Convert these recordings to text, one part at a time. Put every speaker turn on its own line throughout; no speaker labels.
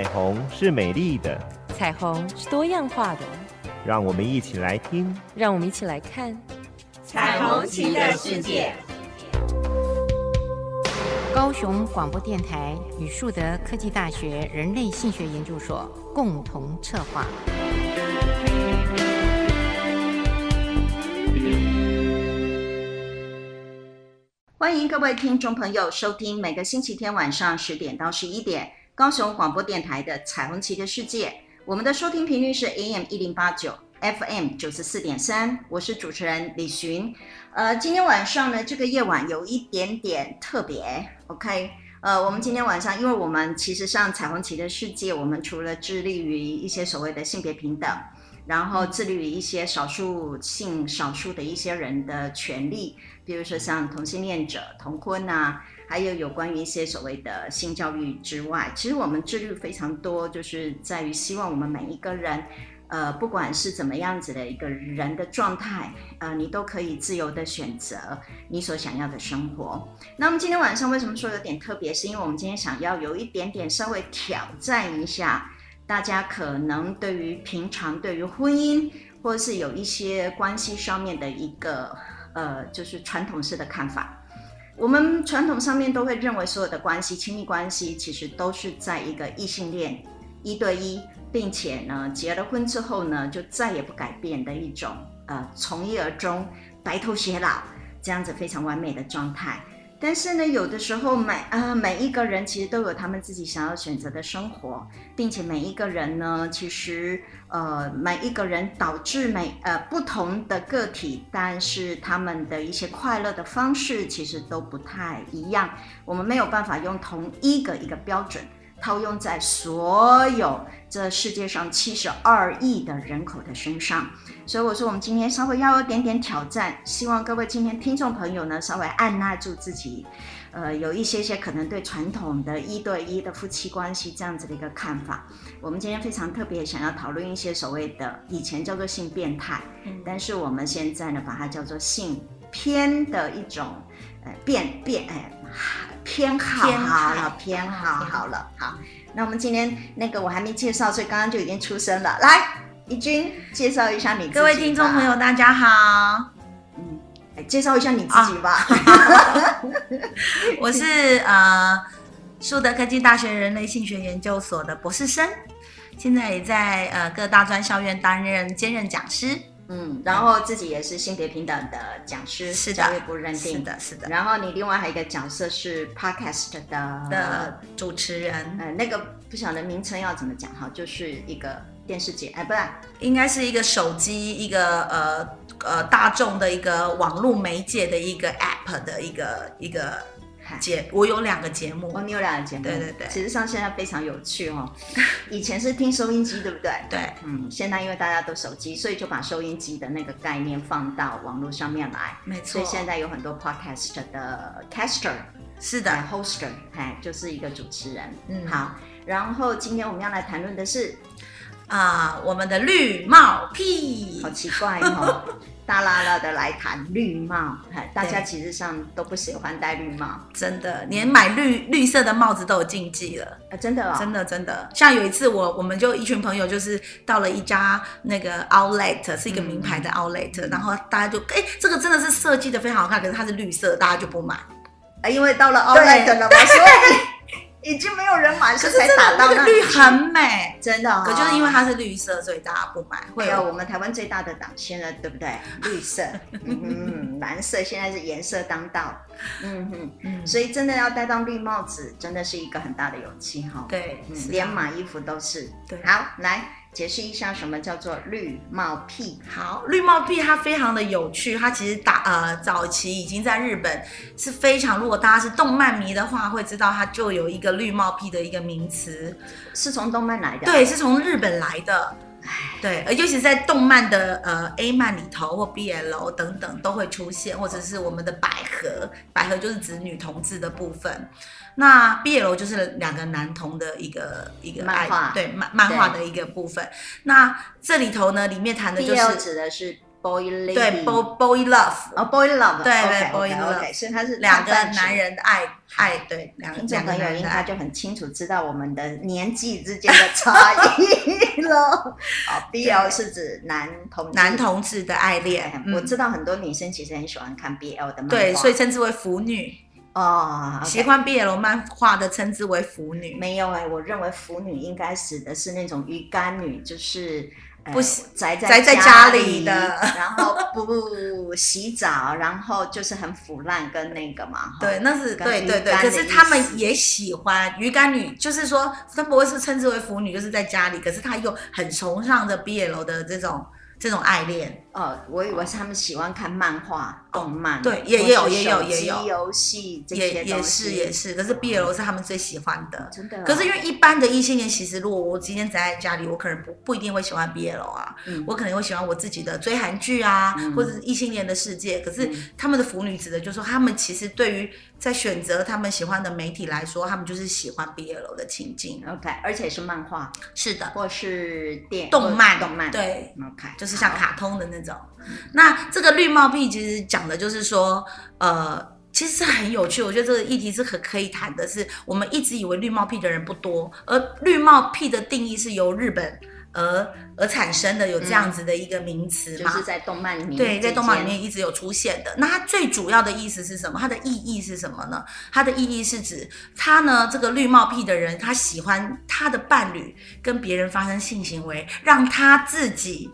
彩虹是美丽的，
彩虹是多样化的。
让我们一起来听，
让我们一起来看
彩虹旗的世界。
高雄广播电台与树德科技大学人类性学研究所共同策划。
欢迎各位听众朋友收听每个星期天晚上十点到十一点高雄广播电台的《彩虹旗的世界》。我们的收听频率是 AM 一零八九，FM 九十四点三。我是主持人李寻。呃，今天晚上呢，这个夜晚有一点点特别。OK，呃，我们今天晚上，因为我们其实上《彩虹旗的世界》，我们除了致力于一些所谓的性别平等。然后致力于一些少数性少数的一些人的权利，比如说像同性恋者同婚啊，还有有关于一些所谓的性教育之外，其实我们致力非常多，就是在于希望我们每一个人，呃，不管是怎么样子的一个人的状态，呃，你都可以自由的选择你所想要的生活。那么今天晚上为什么说有点特别？是因为我们今天想要有一点点稍微挑战一下。大家可能对于平常对于婚姻，或是有一些关系上面的一个呃，就是传统式的看法。我们传统上面都会认为所有的关系，亲密关系其实都是在一个异性恋一对一，并且呢结了婚之后呢就再也不改变的一种呃从一而终、白头偕老这样子非常完美的状态。但是呢，有的时候每啊、呃、每一个人其实都有他们自己想要选择的生活，并且每一个人呢，其实呃每一个人导致每呃不同的个体，但是他们的一些快乐的方式其实都不太一样。我们没有办法用同一个一个标准。套用在所有这世界上七十二亿的人口的身上，所以我说我们今天稍微要有点点挑战，希望各位今天听众朋友呢稍微按捺住自己，呃，有一些些可能对传统的一对一的夫妻关系这样子的一个看法。我们今天非常特别想要讨论一些所谓的以前叫做性变态，但是我们现在呢把它叫做性偏的一种呃变变哎。偏好，偏好了，偏好好了，好。那我们今天那个我还没介绍，所以刚刚就已经出声了。来，怡君介绍一下你。
各位听众朋友，大家好。
嗯，介绍一下你自己吧。
啊、我是呃树德科技大学人类性学研究所的博士生，现在也在呃各大专校院担任兼任讲师。
嗯，然后自己也是性别平等的讲师，是教育部认定的，
是的。
然后你另外还有一个角色是 Podcast 的
的主持人，
呃，那个不晓得名称要怎么讲哈，就是一个电视节，哎，不是，
应该是一个手机一个呃呃大众的一个网络媒介的一个 App 的一个一个。节我有两个节目
哦，你有两个节目，
对对对，
其实上现在非常有趣哦。以前是听收音机，对不对？
对，
嗯，现在因为大家都手机，所以就把收音机的那个概念放到网络上面来，
没错。
所以现在有很多 podcast 的 caster，
是的
，hoster，哎，就是一个主持人。嗯，好。然后今天我们要来谈论的是
啊、呃，我们的绿帽屁，
好奇怪哦。大剌剌的来谈绿帽，大家其实上都不喜欢戴绿帽，
真的，连买绿绿色的帽子都有禁忌了，
啊、真的、哦，
真的，真的。像有一次我，我们就一群朋友，就是到了一家那个 outlet，是一个名牌的 outlet，、嗯、然后大家就，哎，这个真的是设计的非常好看，可是它是绿色，大家就不买，
啊，因为到了 outlet 了嘛，所以。已经没有人买，可是才打到那
绿很美，
真的、哦。
可就是因为它是绿色，所以大家不买。
会有我们台湾最大的党，现在对不对？绿色，嗯，蓝色现在是颜色当道。嗯哼，嗯，所以真的要戴到绿帽子，真的是一个很大的勇气哈。
对、
嗯，连买衣服都是。
对，
好，来。解释一下什么叫做绿帽癖。
好，绿帽癖它非常的有趣，它其实打呃早期已经在日本是非常，如果大家是动漫迷的话，会知道它就有一个绿帽癖的一个名词，
是从动漫来的。
对，是从日本来的。对，而尤其是在动漫的呃 A 漫里头或 BL 等等都会出现，或者是我们的百合，百合就是指女同志的部分。那 BL 就是两个男同的一个一个
漫画，
对漫漫画的一个部分。那这里头呢，里面谈的就是
指的是 boy lady，
对，boy boy love，
哦，boy love，
对
对
，boy
love，okay, 所以他是
两个男人的爱爱，对，两
听众
两个
朋友应该
男人的爱。
就很清楚知道我们的年纪之间的差异了。哦，BL 是指男同
男同志的爱恋，嗯
我知道很多女生其实很喜欢看 BL 的漫画，
对，所以称之为腐女。
哦，
喜欢 BL 漫画的称之为腐女。
没有哎，我认为腐女应该指的是那种鱼干女，就是
不
宅在
宅在家里的，
然后不洗澡，然后就是很腐烂跟那个嘛。
对，那是对对对。可是他们也喜欢鱼干女，就是说他不会是称之为腐女，就是在家里，可是他又很崇尚着 BL 的这种这种爱恋。
哦，我以为是他们喜欢看漫画、动漫，
对，也也有也有。也有
游戏这些
也也是也是，可是 BL 是他们最喜欢的，
真的。
可是因为一般的异性恋，其实如果我今天宅在家里，我可能不不一定会喜欢 BL 啊，我可能会喜欢我自己的追韩剧啊，或者是异性恋的世界。可是他们的腐女指的就是说，他们其实对于在选择他们喜欢的媒体来说，他们就是喜欢 BL 的情境。
OK，而且是漫画，
是的，
或是电
动漫，
动漫，
对
，OK，
就是像卡通的那种。那这个绿帽癖其实讲的就是说，呃，其实是很有趣。我觉得这个议题是可可以谈的是，我们一直以为绿帽癖的人不多，而绿帽癖的定义是由日本而而产生的，有这样子的一个名词嘛？
就是在动漫里面，
对，在动漫里面一直有出现的。那它最主要的意思是什么？它的意义是什么呢？它的意义是指他呢，这个绿帽癖的人，他喜欢他的伴侣跟别人发生性行为，让他自己。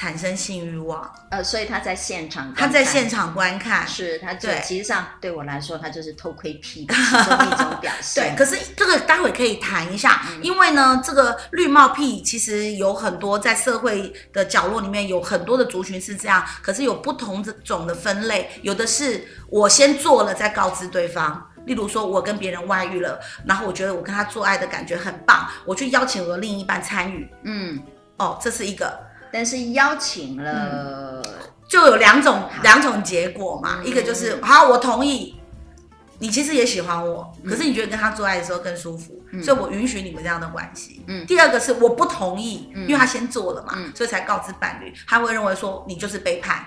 产生性欲望，
呃，所以他在现场，
他在现场观看，
是他对，其实上对我来说，他就是偷窥癖的 其中一种表现。
对，可是这个待会可以谈一下，嗯、因为呢，这个绿帽癖其实有很多在社会的角落里面有很多的族群是这样，可是有不同的种的分类，有的是我先做了再告知对方，例如说我跟别人外遇了，然后我觉得我跟他做爱的感觉很棒，我去邀请我的另一半参与，嗯，哦，这是一个。
但是邀请了，嗯、
就有两种两种结果嘛，嗯、一个就是好，我同意，你其实也喜欢我，嗯、可是你觉得跟他做爱的时候更舒服，嗯、所以我允许你们这样的关系。嗯，第二个是我不同意，嗯、因为他先做了嘛，嗯、所以才告知伴侣，他会认为说你就是背叛，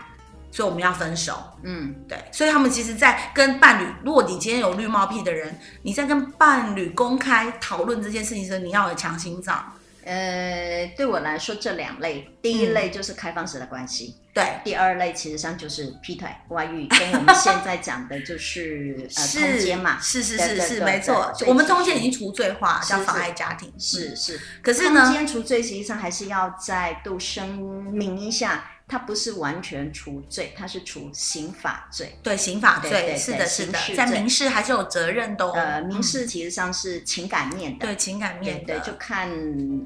所以我们要分手。嗯，对，所以他们其实，在跟伴侣，如果你今天有绿帽癖的人，你在跟伴侣公开讨论这件事情的时候，你要有强心脏。
呃，对我来说，这两类，第一类就是开放式的关系，对、嗯；第二类其实上就是劈腿、外遇，跟我们现在讲的就是 呃通奸嘛，
是是是是，没错。我们通奸已经除罪化，叫妨碍家庭，
是是。
可是呢，
通奸除罪实际上还是要再度声明一下。它不是完全除罪，它是除刑法罪。
对，刑法罪是的，是的，在民事还是有责任的。
呃，民事其实上是情感面的，
对情感面的，
就看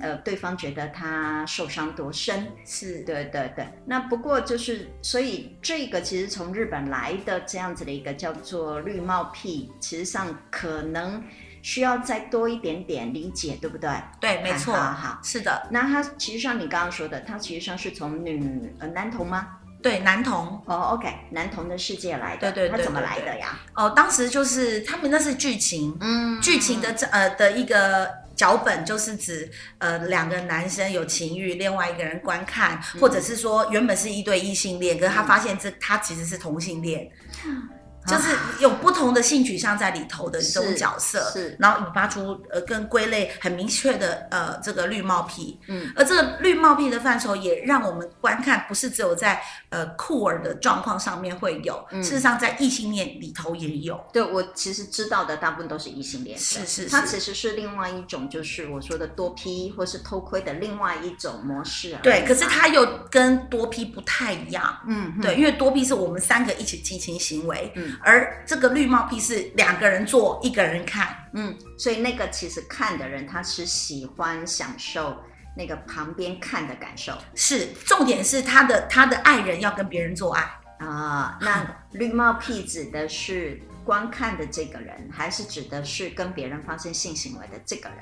呃对方觉得他受伤多深。
是，
对对对。那不过就是，所以这个其实从日本来的这样子的一个叫做绿帽癖，其实上可能。需要再多一点点理解，对不对？
对，没错，
好，好，
是的。
那他其实像你刚刚说的，他其实上是从女呃男童吗？
对，男童。
哦，OK，男童的世界来的。
对对对。
他怎么来的呀？
哦，当时就是他们那是剧情，嗯，剧情的这呃的一个脚本，就是指呃两个男生有情欲，另外一个人观看，嗯、或者是说原本是一对异性恋，可是他发现这、嗯、他其实是同性恋。嗯 就是有不同的性取向在里头的这种角色，是，是然后引发出呃跟归类很明确的呃这个绿帽癖，嗯，而这个绿帽癖的范畴也让我们观看，不是只有在呃酷儿的状况上面会有，嗯、事实上在异性恋里头也有。
对，我其实知道的大部分都是异性恋，
是是是，
它其实是另外一种，就是我说的多批或是偷窥的另外一种模式啊。
对，可是它又跟多批不太一样，嗯，对，因为多批是我们三个一起进行行为，嗯。而这个绿帽癖是两个人做，一个人看，
嗯，所以那个其实看的人他是喜欢享受那个旁边看的感受，
是重点是他的他的爱人要跟别人做爱
啊。那绿帽癖指的是观看的这个人，还是指的是跟别人发生性行为的这个人？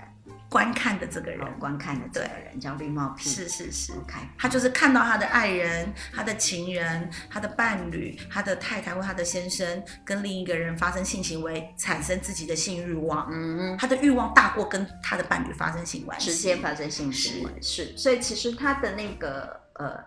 观看的这个人，哦、
观看的这个人叫绿帽癖，
是是是
，OK，
他就是看到他的爱人、他的情人、他的伴侣、他的太太或他的先生跟另一个人发生性行为，产生自己的性欲望，嗯，他的欲望大过跟他的伴侣发生性关系，
直接发生性行为，是，是，所以其实他的那个呃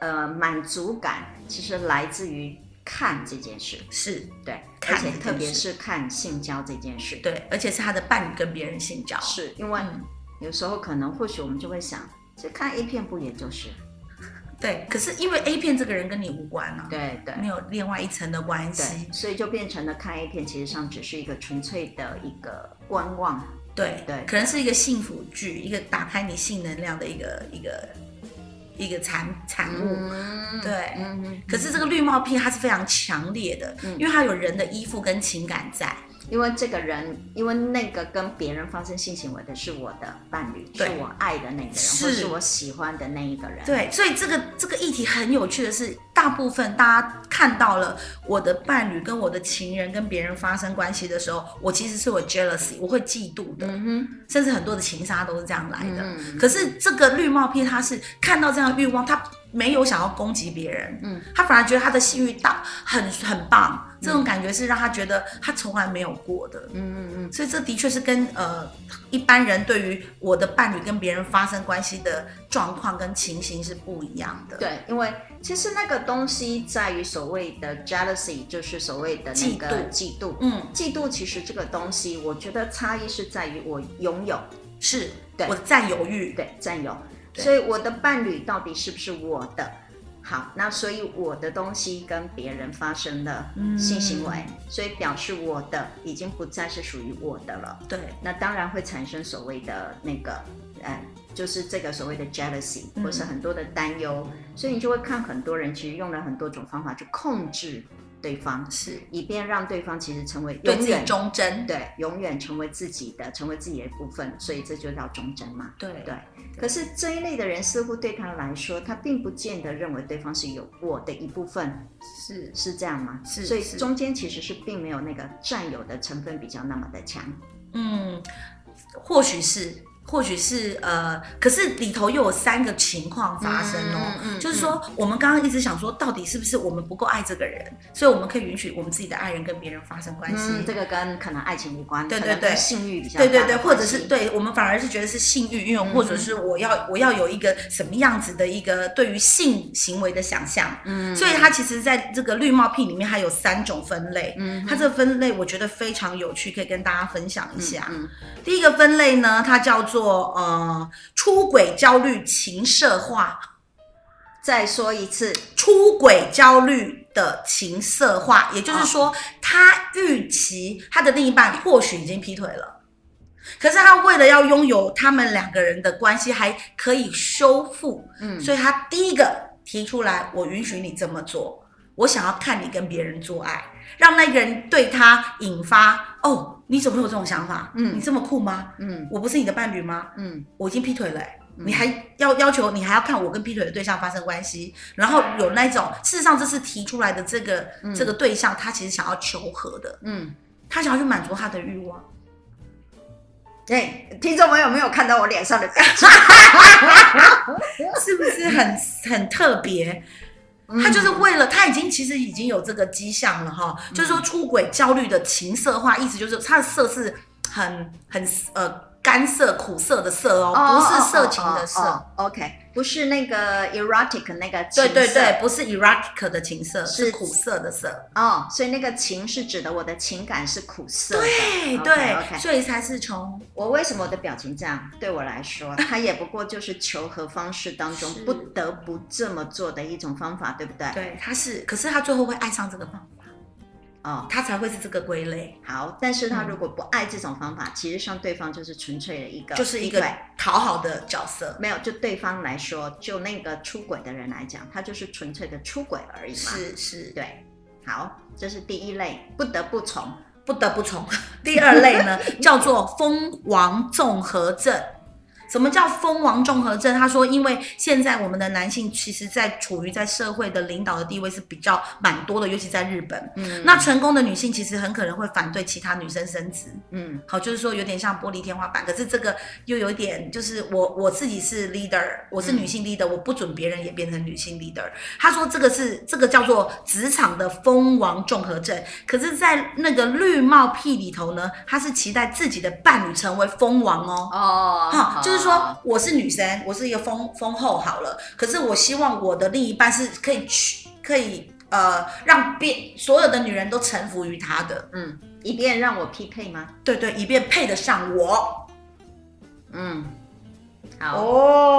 呃满足感其实来自于看这件事，
是。
对，
看
而且特
别
是。看性交这件事，
对，而且是他的伴侣跟别人性交，
是因为
嗯。
有时候可能或许我们就会想，这看 A 片不也就是，
对。可是因为 A 片这个人跟你无关啊，
对对。
没有另外一层的关
系，，所以就变成了看 A 片，其实上只是一个纯粹的一个观望，
对
对。
可能是一个幸福剧，一个打开你性能量的一个一个一个产产物。
嗯对
可是这个绿帽片它是非常强烈的，
嗯
因为它有人的依附跟情感在。
因为这个人，因为那个跟别人发生性行为的是我的伴侣，
对。
是我爱的那个人，
是。
或是我喜欢的那一个人。
对，所以这个这个议题很有趣的是，大部分大家看到了我的伴侣跟我的情人跟别人发生关系的时候，我其实是我 jealousy，我会嫉妒的，
嗯，
甚至很多的情杀都是这样来的。
嗯
可是这个绿帽片，他是看到这样的欲望，他没有想要攻击别人，
嗯，
他反而觉得他的性欲大很很棒，这种感觉是让他觉得他从来没有过的。
嗯嗯嗯，
所以这的确是跟呃一般人对于我的伴侣跟别人发生关系的状况跟情形是不一样的。
对，因为其实那个东西在于所谓的 jealousy，就是所谓的那个
嫉妒
嫉妒。
嗯，
嫉妒其实这个东西，我觉得差异是在于我拥有，
是
对
我占有欲。
对，占有。所以我的伴侣到底是不是我的？好，那所以我的东西跟别人发生了性行为，所以表示我的已经不再是属于我的了。
对，
那当然会产生所谓的那个，呃，就是这个所谓的 jealousy，
嗯
或是很多的担忧。所以你就会看很多人其实用了很多种方法去控制对方，
是
以便让对方其实成
为
永远
忠贞。
对，永远成为自己的，成为自己的一部分。所以这就叫忠贞嘛。
对
对，可是这一类的人似乎对他来说，他并不见得认为对方是有我的一部分，
是
是这样吗？
是是
所以中间其实是并没有那个占有的成分比较那么的强。
嗯，或许是，或许是呃，可是里头又有三个情况发生哦，
嗯嗯
就是说我们刚刚一直想说，到底是不是我们不够爱这个人，所以我们可以允许我们自己的爱人跟别人发生关系。
嗯，这个跟可能爱情
无关，
对对对。性欲比较对对对，
或者是对我们反而是觉得是性欲，因为或者是我要我要有一个什么样子的一个对于性行为的想象，
嗯，
所以它其实在这个绿帽癖里面，它有三种分类，
嗯
它这个分类我觉得非常有趣，可以跟大家分享一下。
嗯。
第一个分类呢，它叫做呃出轨焦虑情色化，
再说一次，
出轨焦虑的情色化，也就是说，他预期他的另一半或许已经劈腿了，可是他为了要拥有他们两个人的关系还可以修复，
嗯。
所以他第一个提出来，我允许你这么做，我想要看你跟别人做爱，让那个人对他引发哦，你怎么会有这种想法？
嗯
你这么酷吗？
嗯
我不是你的伴侣吗？
嗯
我已经劈腿了、欸，你还要要求你还要看我跟劈腿的对象发生关系，然后有那种事实上这次提出来的这个、这个对象，他其实想要求和的，
嗯，
他想要去满足他的欲望。
哎，听众朋友没有看到我脸上的表情，
是不是很很特
别？
他就是为了他已经其实已经有这个迹象了哈，就是说出轨焦虑的情色化，意思就是他的色是很很呃干涩苦涩的涩哦，不是色情的色。
OK，不是那个 erotic 那
个
情色
对对，不是 erotic 的情色，
是
苦涩的涩。
哦，所以那个情是指的我的情感是苦涩的。
对对所以才是从
我为什么我的表情这样？对我来说，它也不过就是求和方式当中不得不这么做的一种方法，对不对？。
对，他是，可是他最后会爱上这个方法，
哦，
他才会是这个归类，
好，但是他如果不爱这种方法，其实上对方就是纯粹的一个，
就是一
个
讨好的角色。
没有，就对方来说，就那个出轨的人来讲，他就是纯粹的出轨而已嘛。，
是是，
对。好，这是第一类，不得不从。
不得不从。第二类呢，叫做蜂王综合症。什么叫蜂王综合症？他说，因为现在我们的男性其实，在处于在社会的领导的地位是比较蛮多的，尤其在日本。
嗯
那成功的女性其实很可能会反对其他女生升职。
嗯
好，就是说有点像玻璃天花板，可是这个又有一点，就是我我自己是 leader，我是女性 leader，、我不准别人也变成女性 leader。他说这个是这个叫做职场的蜂王综合症，可是，在那个绿帽屁里头呢，他是期待自己的伴侣成为蜂王哦。
哦
哈，就是就是说我是女生，我是一个丰丰后好了，可是我希望我的另一半是可以去可以呃让别所有的女人都臣服于他的，
嗯，以便让我匹配吗？
对对，以便配得上我。
嗯，好
哦。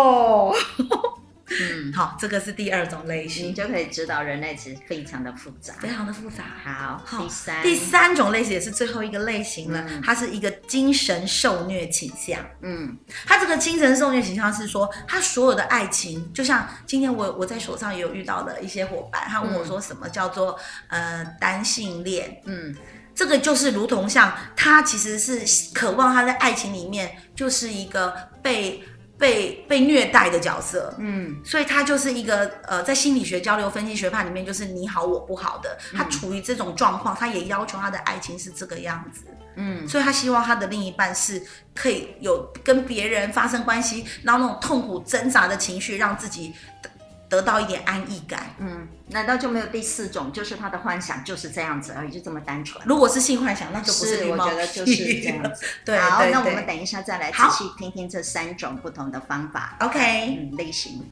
嗯，
好，这个是第二种类型，
你就可以知道人类其实非常的复杂，
非常的复杂。
好，
好，
第三，
第三种类型也是最后一个类型了，
嗯、
它是一个精神受虐倾向。
嗯，
它这个精神受虐倾向是说，他所有的爱情，就像今天我我在手上也有遇到的一些伙伴，他问我说什么叫做、嗯、呃单性恋？嗯，这个就是如同像他其实是渴望他在爱情里面就是一个被。被被虐待的角色，嗯，所以他就是一个呃，在心理学交流分析学派里面，就是你好我不好的，他处于这种状况，他也要求他的爱情是这个样子，嗯，所以他希望他的另一半是可以有跟别人发生关系，然后那种痛苦挣扎的情绪，让自己。得到一点安逸感，
嗯，难道就没有第四种？就是他的幻想就是这样子而已，就这么单纯。
如果是性幻想，那就不是。
我觉得就是这样子。对，
好，
那我们等一下再来仔细听听这三种不同的方法。
OK，
嗯，类型。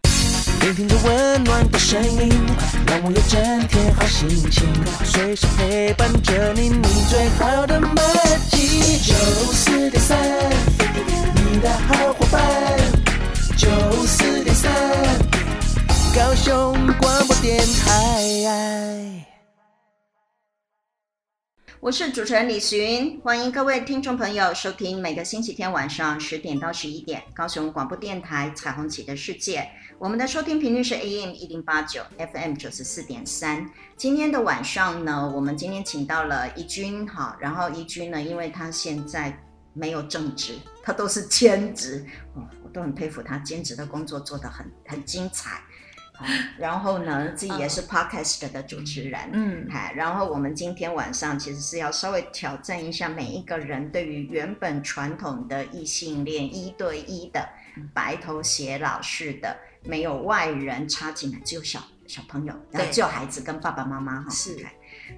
聆听着温暖的声音，让我有整天好心情，随时陪伴着你，你最好的默契。九四点三，你的好伙伴。九四点三。高雄广播电台，
我是主持人李寻，欢迎各位听众朋友收听每个星期天晚上十点到十一点高雄广播电台彩虹旗的世界。我们的收听频率是 AM 一零八九，FM 九十四点三。今天的晚上呢，我们今天请到了怡君哈，然后怡君呢，因为他现在没有正职，他都是兼职，哦，我都很佩服他兼职的工作做得很很精彩。然后呢，自己也是 podcast 的主持人，嗯，嗨，然后我们今天晚上其实是要稍微挑战一下每一个人对于原本传统的异性恋一对一的白头偕老式的，没有外人插进来，只有小小朋友，对，只有孩子跟爸爸妈妈哈，是。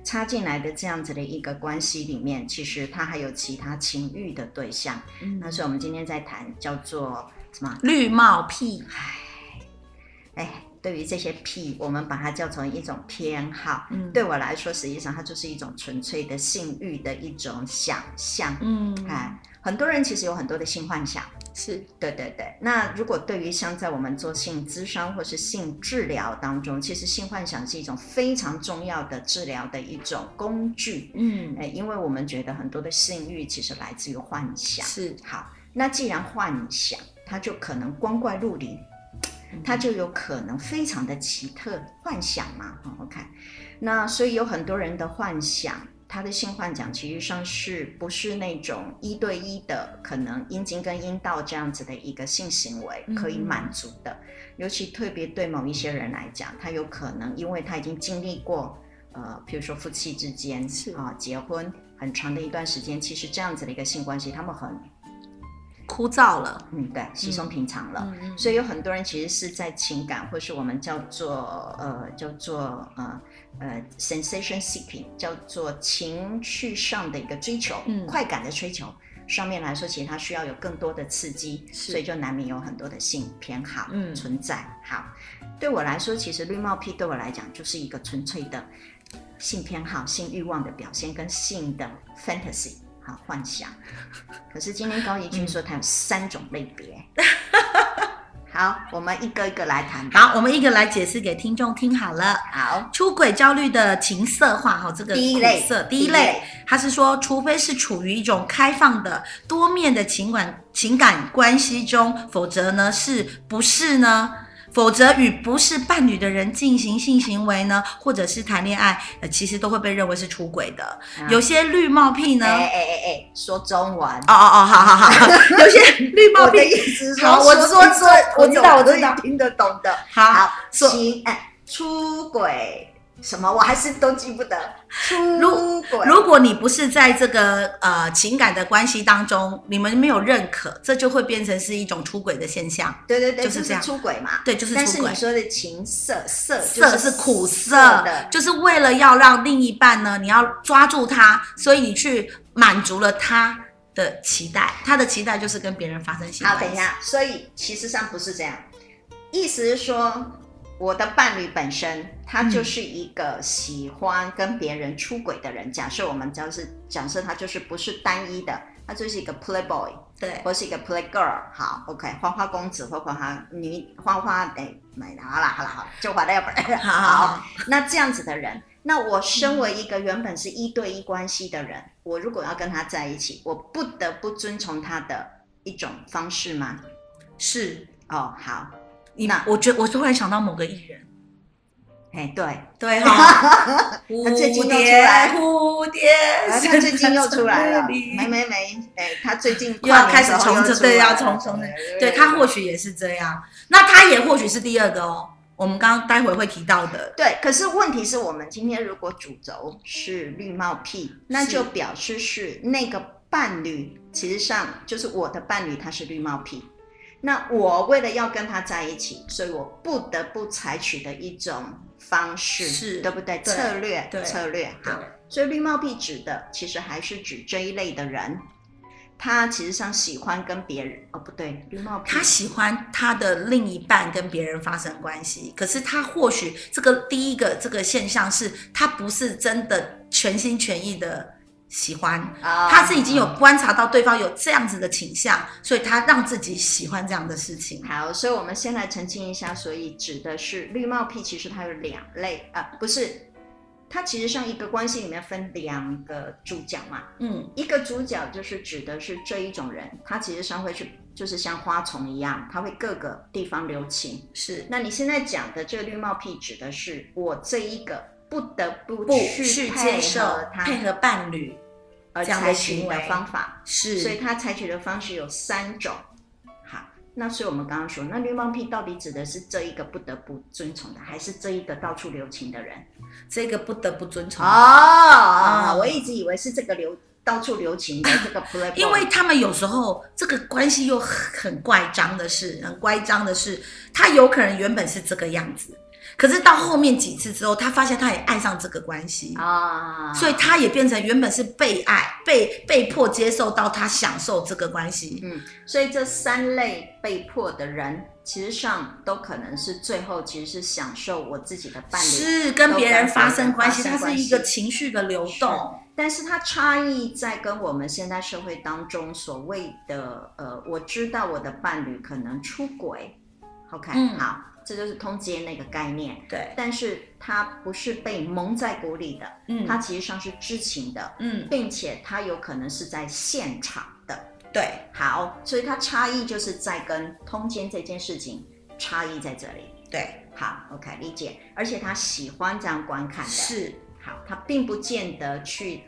插进来的这样子的一个关系里面，其实他还有其他情欲的对象，嗯，那所以我们今天在谈叫做什么？
绿帽癖，
哎，哎。对于这些癖，我们把它叫成一种偏好。嗯，对我来说，实际上它就是一种纯粹的性欲的一种想象。嗯，哎，很多人其实有很多的性幻想。是，对对对。那如果对于像在我们做性咨商或是性治疗当中，其实性幻想是一种非常重要的治疗的一种工具。嗯，哎，因为我们觉得很多的性欲其实来自于幻想。是，好，那既然幻想，它就可能光怪陆离。他就有可能非常的奇特，幻想嘛，好好看。那所以有很多人的幻想，他的性幻想其实上是不是那种一对一的，可能阴茎跟阴道这样子的一个性行为可以满足的。嗯、尤其特别对某一些人来讲，他有可能因为他已经经历过，呃，比如说夫妻之间啊、呃、结婚很长的一段时间，其实这样子的一个性关系，他们很。
枯燥了，
嗯，对，稀松平常了，嗯，所以有很多人其实是在情感，或是我们叫做呃叫做呃呃 sensation seeking，叫做情绪上的一个追求，嗯，快感的追求上面来说，其实它需要有更多的刺激，所以就难免有很多的性偏好存在。好，对我来说，其实绿帽癖对我来讲就是一个纯粹的性偏好、性欲望的表现跟性的 fantasy。幻想，可是今天高怡君说他有三种类别。嗯、好，我们一个一个来谈。
好，我们一个来解释给听众听好了。
好，
出轨焦虑的情色化，哈，这个
第一类色，
第一类，他是说，除非是处于一种开放的多面的情感情感关系中，否则呢，是不是呢？否则与不是伴侣的人进行性行为呢，或者是谈恋爱，呃，其实都会被认为是出轨的。嗯、有些绿帽癖呢，哎
哎哎哎，说中文。
哦哦哦，好好好，有些绿帽癖，
我的意思是说，
好，我说说，我知道，我知道，
听得懂的。
好，好说，
哎，出轨。什么？我还是都记不得。出轨。
如果你不是在这个呃情感的关系当中，你们没有认可，这就会变成是一种出轨的现象。
对对对，
就是这样。
出轨嘛。
对，就是出轨。
但是你说的情色色
色是苦涩的，就是为了要让另一半呢，你要抓住他，所以你去满足了他的期待，他的期待就是跟别人发生性。
好，等一下，所以其实上不是这样，意思是说，我的伴侣本身他就是一个喜欢跟别人出轨的人。嗯、假设我们就是假设他就是不是单一的，他就是一个 playboy，
对，
或是一个 play girl。好，OK，花花公子或花花女花花哎，买了好了好，就把那本。好，好，好，那这样子的人。那我身为一个原本是一对一关系的人，嗯、我如果要跟他在一起，我不得不遵从他的一种方式吗？
是
哦，好。
那我觉得我突然想到某个艺人，
哎，对
对哈，
他最近又出来，
蝴蝶，
他最近又出来了，没没没，哎，他最近
又要开始重整，对，要重重的，对他或许也是这样，那他也或许是第二个哦。我们刚刚待会会提到的，
对，可是问题是我们今天如果主轴是绿帽癖，那就表示是那个伴侣，其实上就是我的伴侣，他是绿帽癖。那我为了要跟他在一起，所以我不得不采取的一种方式，是对不对？对策略，策略，好。所以绿帽癖指的其实还是指这一类的人。他其实上喜欢跟别人哦，不对，绿帽癖。
他喜欢他的另一半跟别人发生关系，可是他或许这个第一个这个现象是他不是真的全心全意的喜欢，哦、他是已经有观察到对方有这样子的倾向，所以他让自己喜欢这样的事情。
好，所以我们先来澄清一下，所以指的是绿帽癖，其实它有两类啊、呃，不是。它其实上一个关系里面分两个主角嘛，嗯，一个主角就是指的是这一种人，他其实上会去，就是像花丛一样，他会各个地方留情。是，那你现在讲的这个绿帽癖指的是我这一个不得不去接受他
配合伴侣
而采取的方法，
是，
所以他采取的方式有三种。好那所以我们刚刚说，那绿帽癖到底指的是这一个不得不遵从的，还是这一个到处留情的人？
这个不得不遵从
哦，哦，我一直以为是这个留到处留情的这个。
因为他们有时候这个关系又很怪张的是，很乖张的是，他有可能原本是这个样子。可是到后面几次之后，他发现他也爱上这个关系啊，所以他也变成原本是被爱、被被迫接受到他享受这个关系。
嗯，所以这三类被迫的人，其实上都可能是最后其实是享受我自己的伴侣
是跟别人发生关系，它是一个情绪的流动。
但是它差异在跟我们现在社会当中所谓的呃，我知道我的伴侣可能出轨。OK，嗯，好。这就是通奸那个概念，
对，
但是他不是被蒙在鼓里的，嗯，他其实上是知情的，嗯，并且他有可能是在现场的，
对，
好，所以它差异就是在跟通奸这件事情差异在这里，
对，
好，OK，理解，而且他喜欢这样观看的，
是，
好，他并不见得去。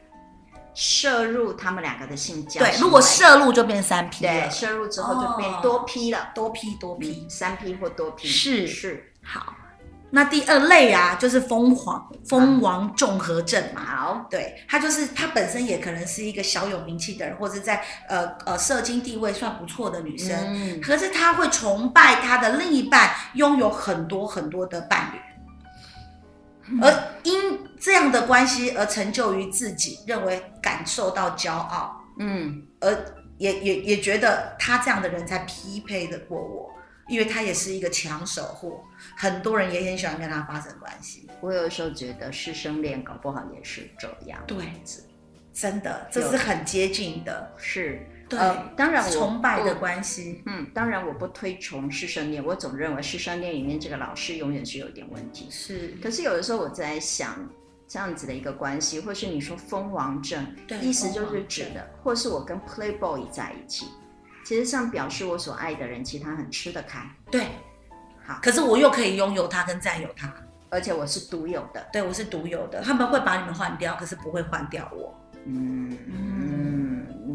摄入他们两个的性交，
对，如果摄入就变三 P 了，
对，摄入之后就变多 P 了，
哦、多 P 多 P，
三 P 或多 P，
是。是，好。那第二类啊，就是疯狂疯王综合症嘛，好，对，他就是他本身也可能是一个小有名气的人，或者在呃呃社经地位算不错的女生，嗯，可是他会崇拜他的另一半拥有很多很多的伴侣。而因这样的关系而成就于自己，认为感受到骄傲，嗯，而也也也觉得他这样的人才匹配得过我，因为他也是一个抢手货，很多人也很喜欢跟他发生关系。
我有时候觉得师生恋搞不好也是这样，
对，真的，这是很接近的，
是。
对呃，当然我崇拜的关系，
嗯，当然我不推崇师生恋，我总认为师生恋里面这个老师永远是有点问题。
是，
可是有的时候我在想，这样子的一个关系，或是你说蜂王症，对，意思就是指的，或是我跟 Playboy 在一起，其实上表示我所爱的人，其实他很吃得开。
对，好，可是我又可以拥有他跟占有他，
而且我是独有的，
对，我是独有的，他们会把你们换掉，可是不会换掉我。嗯
嗯，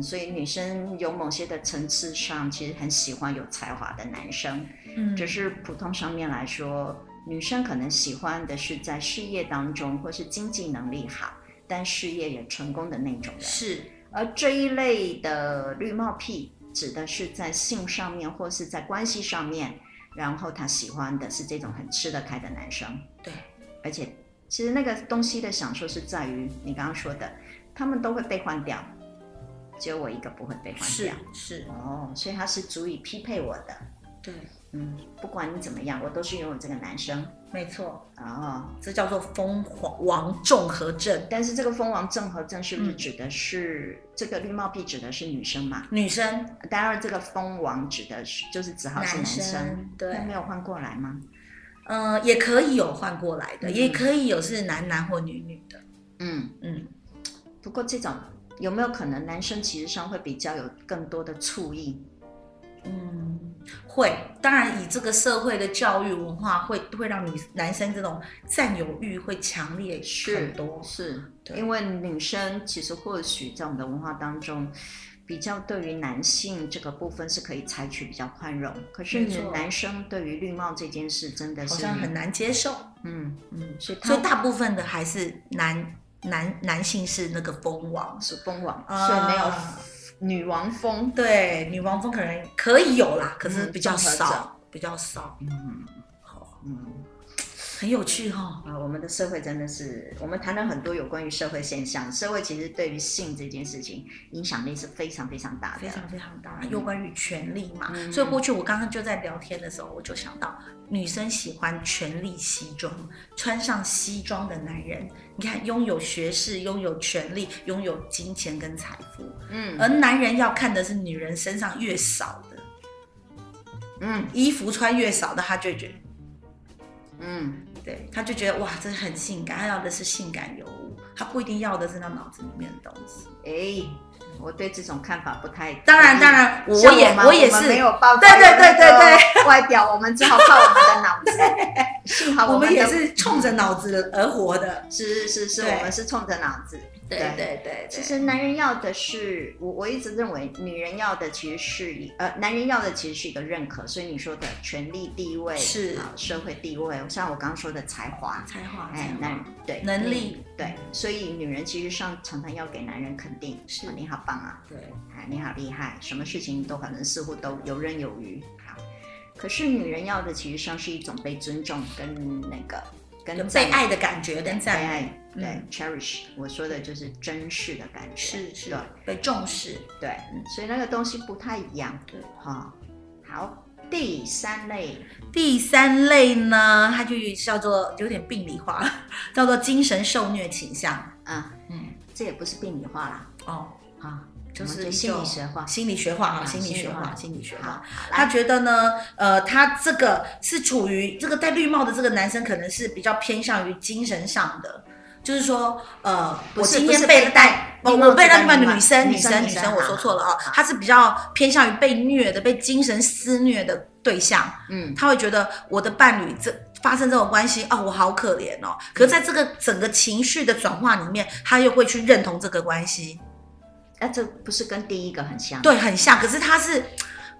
所以女生有某些的层次上，其实很喜欢有才华的男生。嗯，只是普通上面来说，女生可能喜欢的是在事业当中或是经济能力好，但事业也成功的那种人。
是，
而这一类的绿帽癖，指的是在性上面或是在关系上面，然后他喜欢的是这种很吃得开的男生。
对，
而且其实那个东西的享受是在于你刚刚说的。他们都会被换掉，只有我一个不会被
换
掉。
是，
哦，所以他是足以匹配我的。
对，
嗯，不管你怎么样，我都是拥有这个男生。
没错，
哦，
这叫做蜂王综合症。
但是这个蜂王综合症是不是
嗯
指的是、这个绿帽癖指的是女生嘛？
女生、
当然，这个蜂王指的是就是只好是男生，
生，对
那，没有换过来吗？
呃，也可以有换过来的，
嗯
也可以有是男男或女女的。
嗯，
嗯，
不过这种有没有可能男生其实上会比较有更多的醋意？
嗯，会，当然以这个社会的教育文化会会让女男生这种占有欲会强烈很多。
是
对
因为女生其实或许在我们的文化当中，比较对于男性这个部分是可以采取比较宽容，可是男生对于绿帽这件事真的是
好像很，难接受，
嗯，
嗯，
所以
所以大部分的还是男男男性是那个蜂王，
是蜂王，
啊
所以没有女王蜂。
对，女王蜂可能可以有啦，可是比
较
少，
者
比较少，
嗯
好，
嗯。
很有趣哈、
啊，我们的社会真的是，我们谈了很多有关于社会现象。社会其实对于性这件事情影响力是非常非常大的，
非常非常大，有关于权力嘛，
嗯
所以过去我刚刚就在聊天的时候，我就想到女生喜欢权力西装，穿上西装的男人，你看拥有学士、拥有权力、拥有金钱跟财富，
嗯
而男人要看的是女人身上越少的
嗯
衣服穿越少的，他就觉得。
嗯，
对，他就觉得哇，这很性感，他要的是性感尤物，他不一定要的是他脑子里面的东西。
哎，我对这种看法不太。
当然，当然，我也我也是
们没有
抱对对
对对对外表，我们只好靠我们的脑子。幸好
我
们
也是冲着脑子而活的。
是是是是，我们是冲着脑子。
对对对
其实男人要的是，我我一直认为女人要的其实是一呃，男人要的其实是一个认可。所以你说的权力地位
是
啊，社会地位，像我刚刚说的才华，
才华，
哎，男对
能力，
对，所以女人其实上常常要给男人肯定，
是
啊你好棒啊，
对，
哎，你好厉害，什么事情都可能似乎都游刃有余。好，可是女人要的其实上是一种被尊重跟那个跟
有被爱的感觉跟赞
被爱
美，，
对、
嗯
cherish，我说的就是珍视的感觉，
是是
对
被重视，
对，所以那个东西不太一样，
对。
哈、好，第三类，
第三类呢，它就叫做有点病理化，叫做精神受虐倾向。
啊，
嗯，
这也不是病理化啦，
哦，
啊，
就是
心理学化，
心理学化啊，
啊
心理学化，
心理学
化。，他，觉得呢，呃，他这个是处于这个戴绿帽的这个男生，可能是比较偏向于精神上的，就是说，呃，我今天
被
被戴，我我被戴绿帽
的女
生，女生，
女生女生
女生，我说错了啊，他是比较偏向于被虐的、被精神施虐的对象，
嗯，
他会觉得我的伴侣这发生这种关系，哦，我好可怜哦。可是在这个整个情绪的转化里面，他又会去认同这个关系。
那、这不是跟第一个很像？，
对，很像，可是他是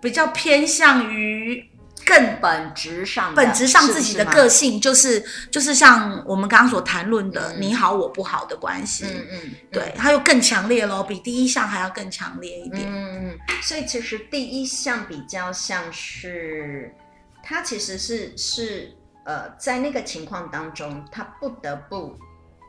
比较偏向于更
本质上
本质上自己的个
性，
就是就是像我们刚刚所谈论的
嗯
你好我不好的关系，
嗯嗯，
对，它又更强烈咯，比第一项还要更强烈一点。
嗯，嗯，所以其实第一项比较像是，他其实是是呃，在那个情况当中，他不得不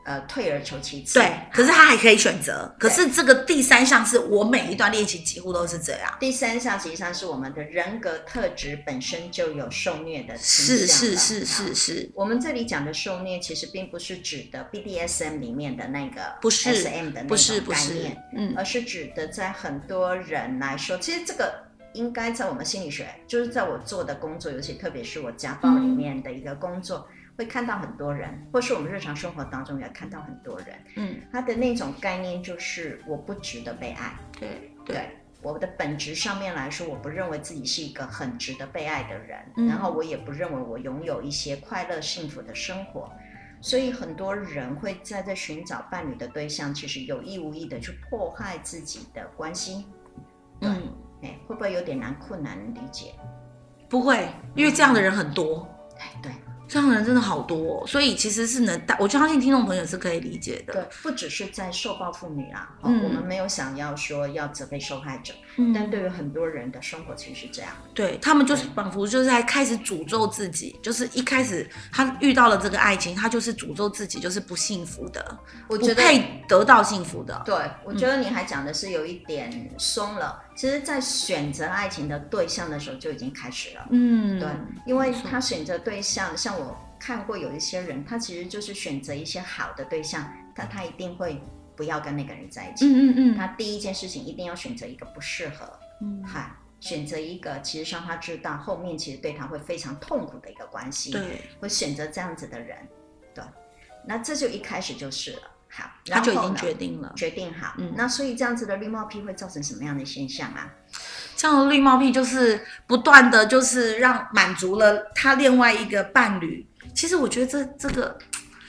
呃退而求其次。
对，可是他还可以选择。可是这个第三项是我每一段恋情几乎都是这样。
第三项实际上是我们的人格特质本身就有受虐的倾
是
向了
是是是是，
我们这里讲的受虐，其实并不是指的 BDSM 里面的那个
不是
SM 的那
不是
种
不是
概念，，
嗯，
而是指的在很多人来说，其实这个应该在我们心理学，就是在我做的工作，尤其特别是我家暴里面的一个工作，会看到很多人，或是我们日常生活当中也看到很多人，
嗯，
他的那种概念就是我不值得被爱，
对
对。我的本质上面来说，我不认为自己是一个很值得被爱的人，
嗯
然后我也不认为我拥有一些快乐幸福的生活，所以很多人会在这寻找伴侣的对象，其实有意无意的去破坏自己的关系，
嗯，
哎，会不会有点难困难理解？
不会，因为这样的人很多。
哎，对，
这样的人真的好多、哦，所以其实是能，我相信听众朋友是可以理解的。
对，不只是在受暴妇女啦，
嗯
哦，我们没有想要说要责备受害者，
嗯
但对于很多人的生活其实是这样的。
对他们就是仿佛就是在开始诅咒自己，就是一开始他遇到了这个爱情，他就是诅咒自己就是不幸福的，
我觉得
不配得到幸福的。
对，我觉得你还讲的是有一点松了。其实，在选择爱情的对象的时候就已经开始了。
嗯，
对，因为他选择对象，像我看过有一些人，他其实就是选择一些好的对象，但他一定会不要跟那个人在一起。
嗯嗯嗯，
他第一件事情一定要选择一个不适合，
嗯，
嗨，选择一个其实让他知道后面其实对他会非常痛苦的一个关系，
对，
会选择这样子的人，对，那这就一开始就是了。好，
他就已
经
决定了。
决定好，
嗯
那所以这样子的绿帽癖会造成什么样的现象啊？
这样的绿帽癖就是不断的就是让满足了他另外一个伴侣。其实我觉得这这个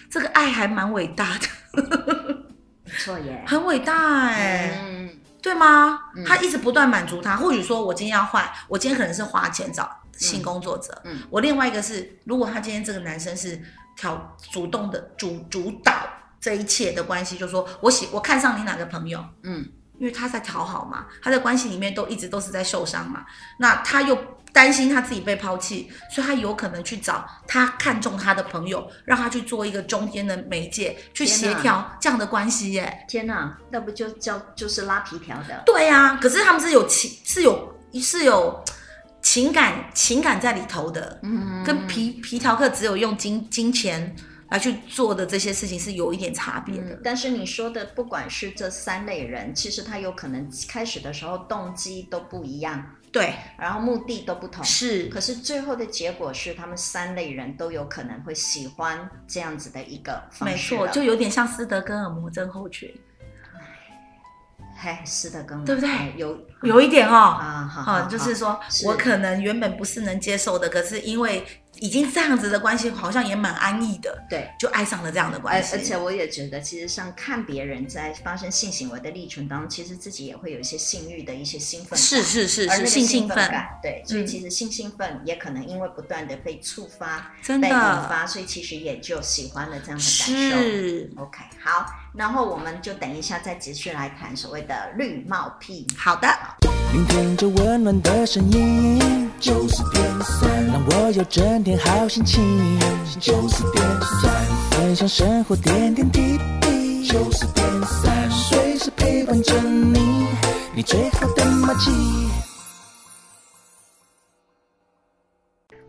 这个爱还蛮伟大的，
不错耶，
很伟大哎、
嗯，
对吗？
嗯
他一直不断满足他，或许说我今天要换，我今天可能是花钱找性工作者，
嗯嗯
我另外一个是，如果他今天这个男生是挑主动的主主导这一切的关系，就是说我喜我看上你哪个朋友，
嗯，
因为他在讨好嘛，他在关系里面都一直都是在受伤嘛，那他又担心他自己被抛弃，所以他有可能去找他看中他的朋友，让他去做一个中间的媒介，去
协
调这样的关系耶。
天哪，那不就叫就是拉皮条的？
对呀、可是他们是有情，是有是有情感情感在里头的，
嗯，
跟皮皮条客只有用金金钱来去做的这些事情是有一点差别的。
嗯，但是你说的不管是这三类人，其实他有可能开始的时候动机都不一样，
对，
然后目的都不同，
是。
可是最后的结果是，他们三类人都有可能会喜欢这样子的一个方
没
式没
错，就有点像斯德哥尔摩症候群，
嘿，是的，跟我
对不对？
哎有。
有一点哦。
啊，好
就是说我可能原本不是能接受的，可是因为已经这样子的关系，好像也蛮安逸的，
对。
就爱上了这样的关系。
而而且我也觉得，其实像看别人在发生性行为的历程当中，其实自己也会有一些性欲的一些兴奋感，
是是是是
而那个
性兴
奋，感，对，所以
嗯
其实性兴奋也可能因为不断的被触发、
真
被引
的
发，所以其实也就喜欢了这样的感受。
是
OK，好，然后我们就等一下再继续来谈所谓的绿帽癖。
好的。
聆听着温暖的声音，九十点三，让我有整天好心情。就是点三，分享生活点点滴滴。就是点三，随时陪伴着你，你最好的默契。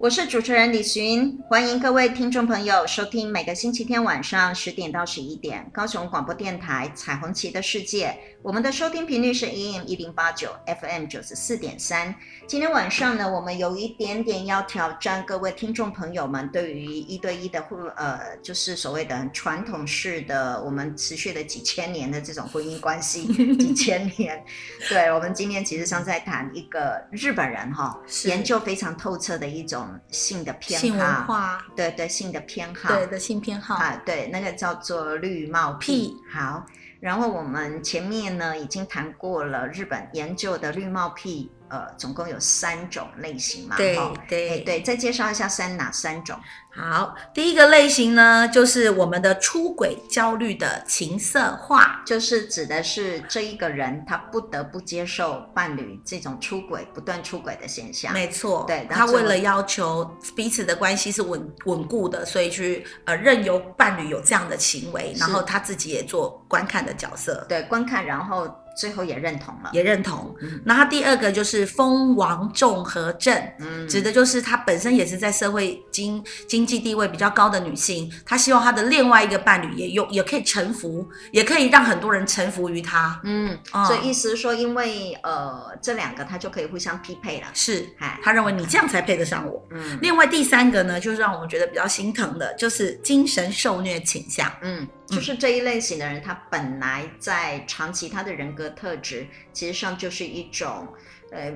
我是主持人李寻，欢迎各位听众朋友收听每个星期天晚上十点到十一点高雄广播电台彩虹旗的世界。我们的收听频率是 AM 一零八九 FM 九十四点三。今天晚上呢，我们有一点点要挑战各位听众朋友们对于一对一的婚，呃，就是所谓的传统式的我们持续了几千年的这种婚姻关系，几千年。对，我们今天其实上在谈一个日本人哈、哦，研究非常透彻的一种性的偏好，
性文化，
对对，性的偏好，
对的性偏好，
啊，对，那个叫做绿帽癖
癖。
好，然后我们前面呢已经谈过了日本研究的绿帽癖，呃，总共有三种类型嘛。对
对
哎对，再介绍一下三哪三种？
好，第一个类型呢，就是我们的出轨焦虑的情色化，
就是指的是这一个人他不得不接受伴侣这种出轨、不断出轨的现象。没错，对
他为了要求彼此的关系是稳稳固的，所以去呃任由伴侣有这样的行
为，
然后他自己也做观看的角色，
对，观看，然后最后也认同了。
也认同。
嗯
那他第二个就是蜂王综合症，
嗯
指的就是她本身也是在社会经经济地位比较高的女性，她希望她的另外一个伴侣也有也可以臣服，也可以让很多人臣服于她。
嗯，
哦
所以意思是说，因为呃这两个她就可以互相匹配了。
是，
哎，
她认为你这样才配得上我。
嗯
另外第三个呢，就是让我们觉得比较心疼的，就是精神受虐倾向。
嗯，就是这一类型的人，他本来在长期他的人格特质，其实上就是一种，呃，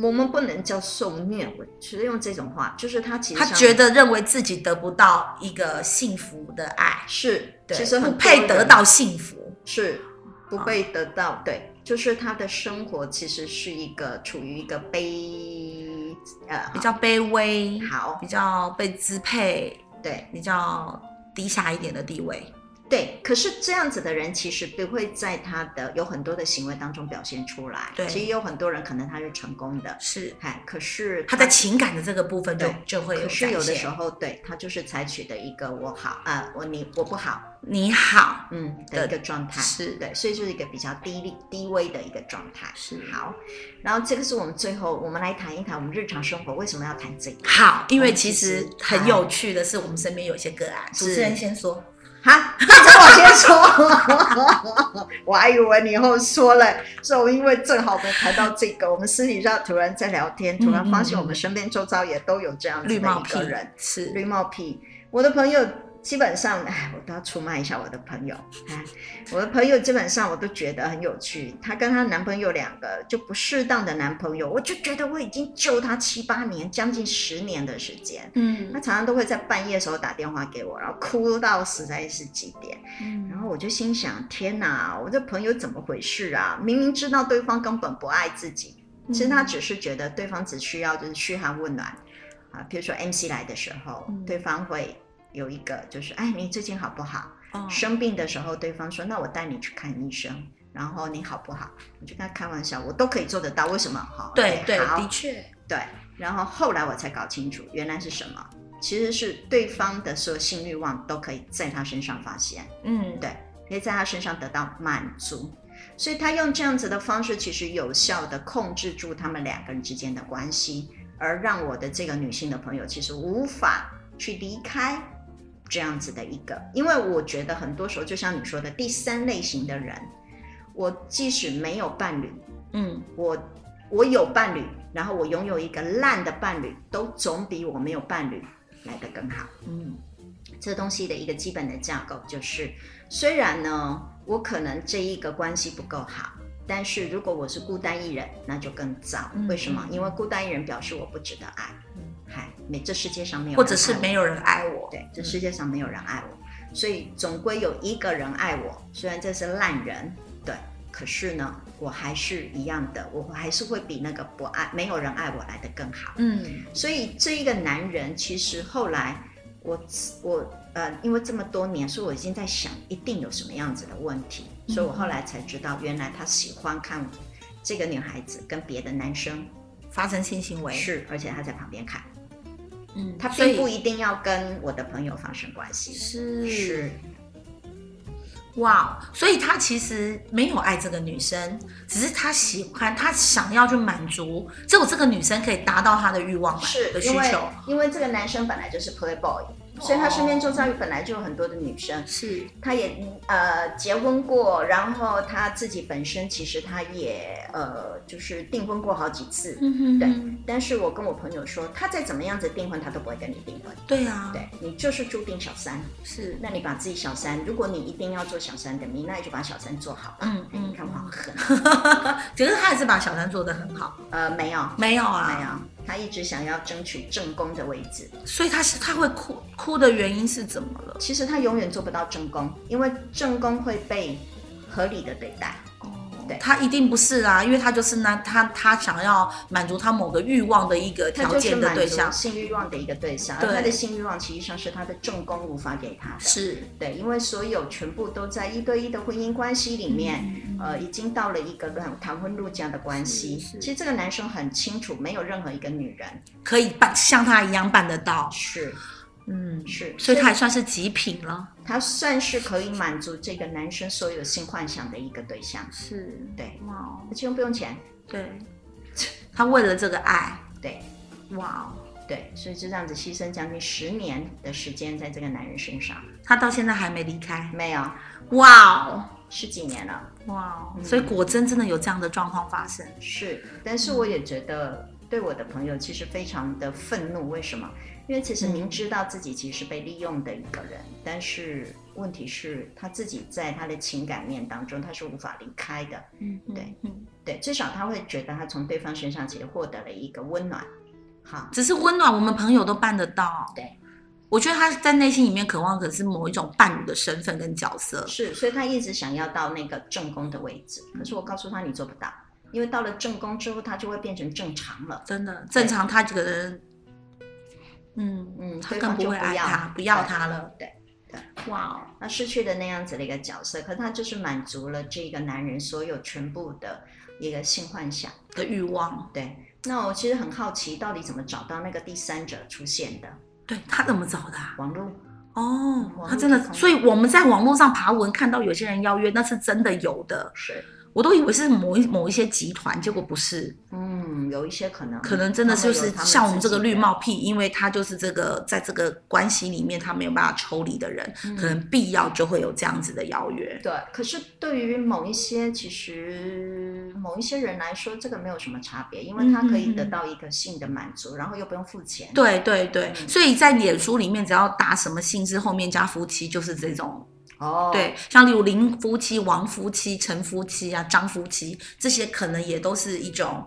我们不能叫受虐，我只是用这种话，就是他其实
他觉得认为自己得不到一个幸福的爱，
是，
对
其实很
不配得到幸福。
是不被得到，对，就是他的生活其实是一个处于一个卑，呃，
比较卑微，
好
比较被支配，
对，
比较低下一点的地位。
对，可是这样子的人其实不会在他的有很多的行为当中表现出来。
对，
其实有很多人可能他是成功的，
是，
哎，可是
他，在情感的这个部分就就会有。
可是有的时候，对他就是采取的一个我好啊、呃，我你我不好，
你好，
嗯的一个状态。
是
对，所以就是一个比较低低微的一个状态。
是
好，然后这个是我们最后我们来谈一谈我们日常生活为什么要谈这个。
好，因为其实很有趣的是，我们身边有一些个案。主持人先说。
哈，那我先说，我还以为你以后说了，所以因为正好我们谈到这个，我们私底下突然在聊天，突然发现我们身边周遭也都有这样子的一个人，
是。
绿帽癖，我的朋友。基本上，哎，我都要出卖一下我的朋友。哎，我的朋友基本上我都觉得很有趣。她跟她男朋友两个就不适当的男朋友，我就觉得我已经救她七八年，将近十年的时间。嗯，她常常都会在半夜的时候打电话给我，然后哭到实在是几点。嗯，然后我就心想：天哪，我这朋友怎么回事啊？明明知道对方根本不爱自己，其实他只是觉得对方只需要就是嘘寒问暖啊。比如说 MC 来的时候，嗯，对方会。有一个就是，哎，你最近好不好？哦、生病的时候，对方说，那我带你去看医生，然后你好不好？我就跟他开玩笑，我都可以做得到，为什么？哈，
对对，
好
的确，
对。然后后来我才搞清楚，原来是什么？其实是对方的所有性欲望都可以在他身上发现，嗯，对，可以在他身上得到满足，所以他用这样子的方式，其实有效的控制住他们两个人之间的关系，而让我的这个女性的朋友其实无法去离开。这样子的一个，因为我觉得很多时候，就像你说的，第三类型的人，我即使没有伴侣，嗯，我我有伴侣，然后我拥有一个烂的伴侣，都总比我没有伴侣来得更好。嗯，这东西的一个基本的架构就是，虽然呢，我可能这一个关系不够好，但是如果我是孤单一人，那就更糟。为什么？因为孤单一人表示我不值得爱。嗨，没，这世界上没有
或者是没有人爱我。
对，这世界上没有人爱我，嗯、所以总归有一个人爱我。虽然这是烂人，对，可是呢，我还是一样的，我还是会比那个不爱、没有人爱我来的更好。嗯，所以这一个男人，其实后来我我呃，因为这么多年，所以我已经在想，一定有什么样子的问题。嗯、所以我后来才知道，原来他喜欢看这个女孩子跟别的男生
发生性行为，
是，而且他在旁边看。嗯，他并不一定要跟我的朋友发生关系，
是
是，
哇，所以他其实没有爱这个女生，只是他喜欢，他想要去满足，只有这个女生可以达到他的欲望的需求，
因为，因为这个男生本来就是 playboy。所以他身边周遭本来就有很多的女生，是，他也呃结婚过，然后他自己本身其实他也呃就是订婚过好几次，嗯哼，对。但是我跟我朋友说，他再怎么样子订婚，他都不会跟你订婚。
对啊，
对你就是注定小三，
是。
那你把自己小三，如果你一定要做小三的你，那你就把小三做好吧。嗯嗯，你看我好狠。
其实他也是把小三做的很好。
呃，没有，
没有啊，
没有。他一直想要争取正宫的位置，
所以他是他会哭哭的原因是怎么了？
其实他永远做不到正宫，因为正宫会被合理的对待。对，
他一定不是啊，因为他就是那他他想要满足他某个欲望的一个条件的对象，
性欲望的一个对象。而他的性欲望其实上是他的正宫无法给他的。
是
对，因为所有全部都在一对一的婚姻关系里面，嗯、呃，已经到了一个谈谈婚论嫁的关系。其实这个男生很清楚，没有任何一个女人
可以办像他一样办得到。
是。
嗯，是，所以他还算是极品了。
他算是可以满足这个男生所有性幻想的一个对象。
是，
对，哇，而且又不用钱。
对，他为了这个爱，
对，
哇，
对，所以就这样子牺牲将近十年的时间在这个男人身上。
他到现在还没离开？
没有。
哇，
十几年了。
哇，所以果真真的有这样的状况发生。
是，但是我也觉得对我的朋友其实非常的愤怒。为什么？因为其实明知道自己其实是被利用的一个人，嗯、但是问题是他自己在他的情感面当中，他是无法离开的。嗯，对，嗯，对，至少他会觉得他从对方身上其实获得了一个温暖。好，
只是温暖，我们朋友都办得到。
对，
我觉得他在内心里面渴望的是某一种伴侣的身份跟角色。
是，所以他一直想要到那个正宫的位置。可是我告诉他，你做不到，因为到了正宫之后，他就会变成正常了。
真的，正常他这个人。嗯
嗯，
他更不会爱
要
他，不要他了。
对对，
哇哦，
那失去的那样子的一个角色，可他就是满足了这个男人所有全部的一个性幻想。
的欲望，
对，那我其实很好奇，到底怎么找到那个第三者出现的？
对他怎么找的、啊？
网络
哦他真的所以我们在网络上爬文看到有些人邀约，那是真的有的。
是，
我都以为是某一某一些集团，结果不是，
嗯，有一些可能，
可能真的就是像我
们这个
绿帽癖，因为他就是这个在这个关系里面他没有办法抽离的人，
嗯
可能必要就会有这样子的邀约。
对，可是对于某一些其实某一些人来说，这个没有什么差别，因为他可以得到一个性的满足，然后又不用付钱。
对对对，
嗯
所以在脸书里面，只要打什么性质后面加夫妻，就是这种。
哦，
对，像例如林夫妻、王夫妻、陈夫妻啊、张夫妻，这些可能也都是一种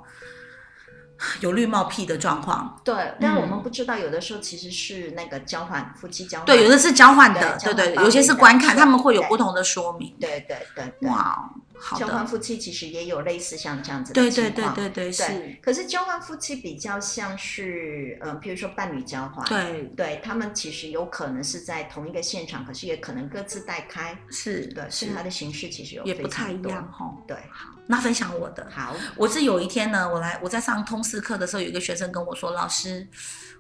有绿帽癖的状况。
对，但
嗯
我们不知道，有的时候其实是那个交换夫妻交换，
对，有的是交换的，对对
对，
有些是观看，他们会有不同的说明。
对对对对，
哇，好
交换，夫妻其实也有类似像这样子的
对对
情况。
对对对，对，
对，可是交换夫妻比较像是，呃，比如说伴侣交换，
对。
对他们其实有可能是在同一个现场，可是也可能各自带开，
是，
对，所以它的形式其实有
也不太一样。哈。
对，
那分享我的，
好，
我是有一天呢，我来我在上通识课的时候，有一个学生跟我说，老师。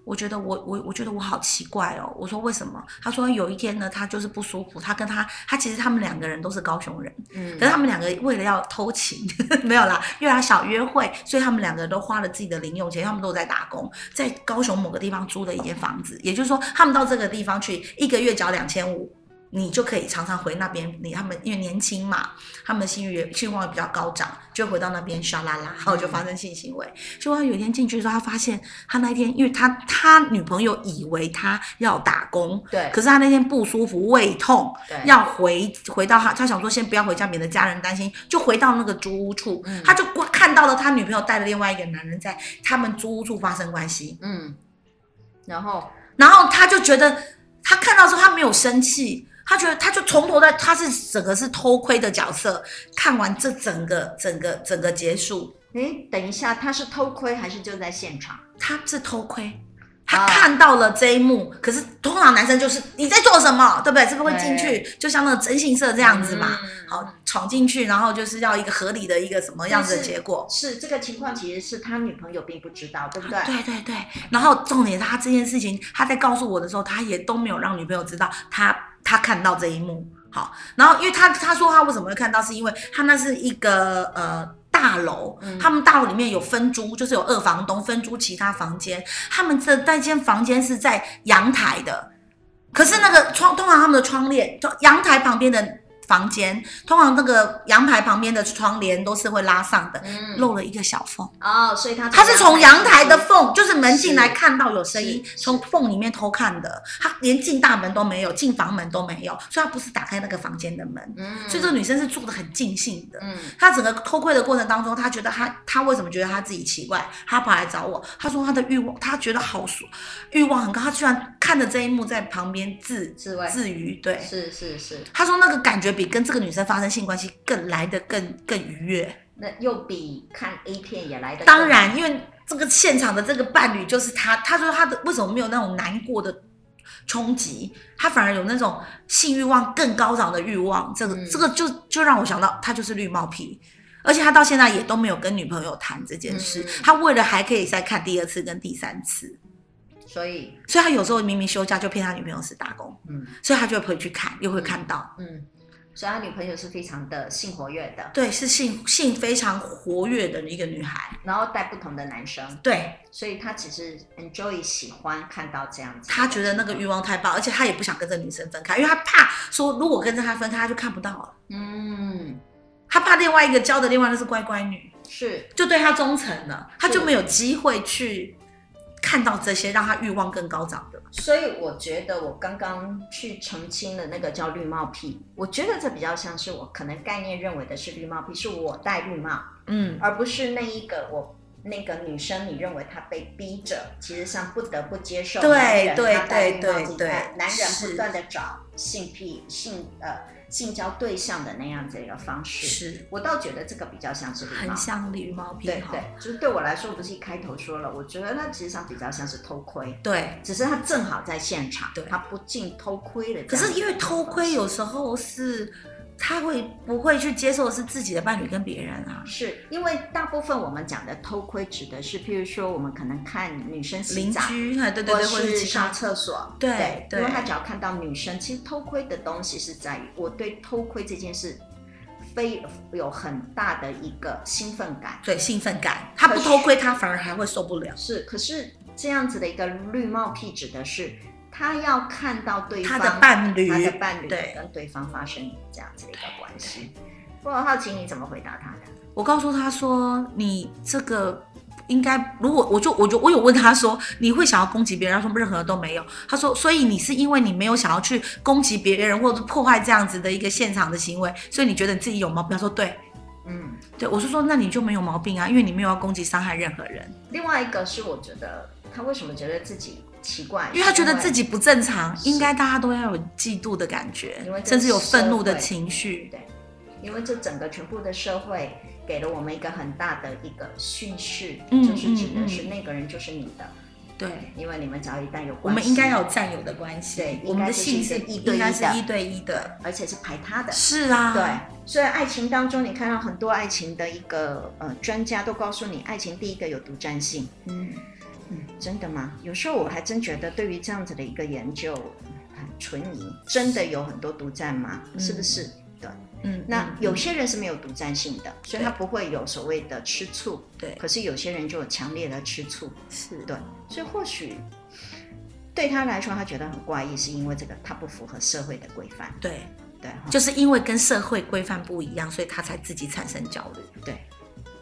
我觉得我我我觉得我好奇怪哦。我说为什么？他说有一天呢，他就是不舒服。他跟他他其实他们两个人都是高雄人，
嗯
可是他们两个为了要偷情，没有啦，因为他小约会，所以他们两个人都花了自己的零用钱，他们都在打工，在高雄某个地方租了一间房子。也就是说，他们到这个地方去，一个月缴两千五。你就可以常常回那边，你他们因为年轻嘛，他们的性欲性望也比较高涨，就回到那边刷啦啦，然后就发生性行为。结果他有一天进去的时候，他发现他那一天，因为他他女朋友以为他要打工，
对。
可是他那天不舒服，胃痛，
对。
要回回到他，他想说先不要回家，免得家人担心，就回到那个租屋处，
嗯。
他就看到了他女朋友带了另外一个男人在他们租屋处发生关系，
嗯，然后？
然后他就觉得他看到之后他没有生气。他觉得，他就从头到他是整个是偷窥的角色，看完这整个整个整个结束，
诶，等一下，他是偷窥还是就在现场？
他是偷窥，他看到了这一幕。可是通常男生就是你在做什么，对不对？是不是会进去？就像那个征信社这样子嘛，
嗯
好闯进去，然后就是要一个合理的一个什么样子的结果。
是这个情况，其实是他女朋友并不知道，对不对？
对对对。然后重点是他这件事情，他在告诉我的时候，他也都没有让女朋友知道他。他看到这一幕，好，然后因为他他说他为什么会看到，是因为他那是一个呃大楼，
嗯。
他们大楼里面有分租，就是有二房东分租其他房间，他们这那间房间是在阳台的，可是那个窗通常他们的窗帘，就阳台旁边的房间，通常那个阳台旁边的窗帘都是会拉上的，
嗯
漏了一个小缝。
哦，所以他
他是从阳台的缝，就是门进来看到有声音，从缝里面偷看的。他连进大门都没有，进房门都没有，所以他不是打开那个房间的门。
嗯，
所以这个女生是住的很尽兴的。
嗯
她整个偷窥的过程当中，她觉得她她为什么觉得她自己奇怪？她跑来找我，她说她的欲望，她觉得好爽，欲望很高。她居然看着这一幕在旁边自
自
自娱，对，
是是是，
她说那个感觉比跟这个女生发生性关系更来得更更愉悦。
那又比看 A 片也来的
当然，因为这个现场的这个伴侣就是他，他说他的为什么没有那种难过的冲击，他反而有那种性欲望更高涨的欲望。这个、
嗯
这个就就让我想到，他就是绿帽皮，而且他到现在也都没有跟女朋友谈这件事。
嗯
他为了还可以再看第二次跟第三次，
所以
所以他有时候明明休假就骗他女朋友是打工，
嗯
所以他就会回去看，又会看到。
嗯，所以他女朋友是非常的性活跃的，
对，是性性非常活跃的一个女孩。
然后带不同的男生，
对，
所以他其实 enjoy 喜欢看到这样子，
他觉得那个欲望太爆，而且他也不想跟这女生分开，因为他怕说如果跟着他分开，他就看不到了。
嗯。
他怕另外一个交的另外那是乖乖女，
是。
就对他忠诚了，他就没有机会去看到这些让他欲望更高涨的。
所以我觉得我刚刚去澄清的那个叫绿帽癖，我觉得这比较像是我可能概念认为的是绿帽癖，是我戴绿帽，
嗯，
而不是那一个我那个女生你认为她被逼着，其实像不得不接受
对
男人
对
他戴绿帽
对对
子
对
男人不断的找，性癖性呃性交对象的那样子一个方式。
是
我倒觉得这个比较像是
很像礼貌癖
对对，就是对我来说，不是一开头说了，我觉得它实际上比较像是偷窥，
对。
只是他正好在现场，
对
他不进偷窥的。
可是因为偷窥有时候是。他会不会去接受的是自己的伴侣跟别人啊？
是因为大部分我们讲的偷窥指的是，譬如说我们可能看女生洗澡，
邻居，对对对，
或是上厕所，
对
对，
对，
因为他只要看到女生，其实偷窥的东西是在于我对偷窥这件事非有很大的一个兴奋感，
对，兴奋感，他不偷窥，他反而还会受不了。
是，可是这样子的一个绿帽癖指的是。他要看到对方
他的伴侣，
他的伴侣
对
跟对方发生这样子的一个关系。我很好奇你怎么回答他的？
我告诉他说：“你这个应该，如果我就我就我有问他说，你会想要攻击别人？他说任何人都没有。他说，所以你是因为你没有想要去攻击别人，或者是破坏这样子的一个现场的行为，所以你觉得你自己有毛病？他说对，嗯，对，我是说，那你就没有毛病啊，因为你没有要攻击伤害任何人。
另外一个是，我觉得他为什么觉得自己？奇怪，
因为他觉得自己不正常，应该大家都要有嫉妒的感觉，甚至有愤怒的情绪。
对，因为这整个全部的社会给了我们一个很大的一个讯息，嗯、就是指的是那个人就是你的。对、嗯，因为你们只要一旦有关系，
我们应该有占有的关系。对，
我们的性是一对一的，
是一对一的，
而且是排他的。
是啊，
对。所以爱情当中，你看到很多爱情的一个呃专家都告诉你，爱情第一个有独占性。嗯。嗯，真的吗？有时候我还真觉得，对于这样子的一个研究很存疑。真的有很多独占吗？嗯、是不是？对，嗯。那有些人是没有独占性的，所以他不会有所谓的吃醋。对。可是有些人就有强烈的吃醋。是。对。所以或许对他来说，他觉得很怪异，是因为这个他不符合社会的规范。对。对。就是因为跟社会规范不一样，所以他才自己产生焦虑。对。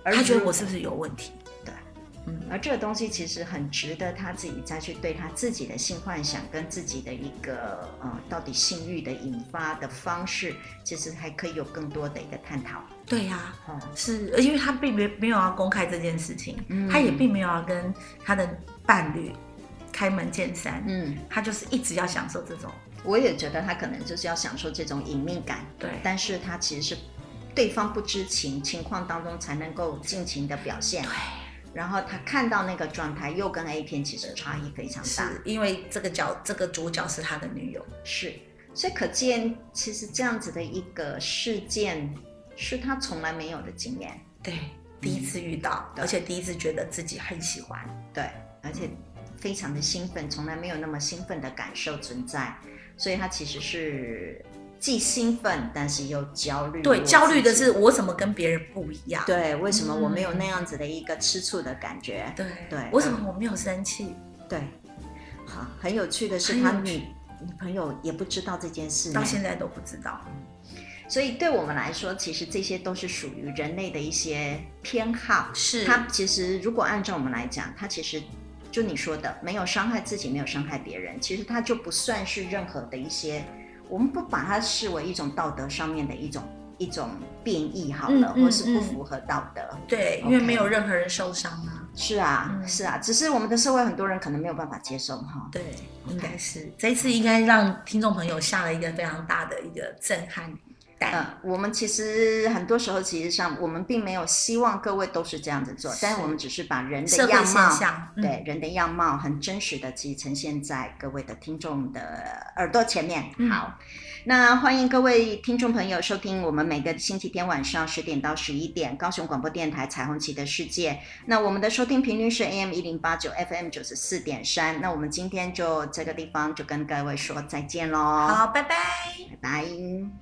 而他觉得我是不是有问题？嗯，而这个东西其实很值得他自己再去对他自己的性幻想跟自己的一个呃，到底性欲的引发的方式，其实还可以有更多的一个探讨。对呀、啊，嗯，是，因为他并没没有要公开这件事情，嗯，他也并没有要跟他的伴侣开门见山，嗯，他就是一直要享受这种。我也觉得他可能就是要享受这种隐秘感，对，但是他其实是对方不知情情况当中才能够尽情的表现。对。然后他看到那个状态，又跟 A 片其实差异非常大，因为这个角这个主角是他的女友，是，所以可见其实这样子的一个事件是他从来没有的经验，对，第一次遇到，嗯，而且第一次觉得自己很喜欢，对，而且非常的兴奋，从来没有那么兴奋的感受存在，所以他其实是。既兴奋，但是又焦虑。对，焦虑的是我怎么跟别人不一样？对，为什么我没有那样子的一个吃醋的感觉？对对，为什么我没有生气？对，好，很有趣的是，他女女朋友也不知道这件事，到现在都不知道。所以对我们来说，其实这些都是属于人类的一些偏好。是，他其实如果按照我们来讲，他其实就你说的，没有伤害自己，没有伤害别人，其实他就不算是任何的一些。我们不把它视为一种道德上面的一种一种变异好了，嗯、或是不符合道德。嗯、对.因为没有任何人受伤啊。是啊、嗯，是啊，只是我们的社会很多人可能没有办法接受哈。对应该是这一次应该让听众朋友下了一个非常大的一个震撼。嗯，我们其实很多时候，其实上我们并没有希望各位都是这样子做，但是我们只是把人的样貌，嗯、对人的样貌很真实的，其实呈现在各位的听众的耳朵前面。嗯、好，那欢迎各位听众朋友收听我们每个星期天晚上十点到十一点高雄广播电台彩虹旗的世界。那我们的收听频率是 AM 一零八九 FM 九十四点三。那我们今天就这个地方就跟各位说再见喽。好，拜拜，拜拜。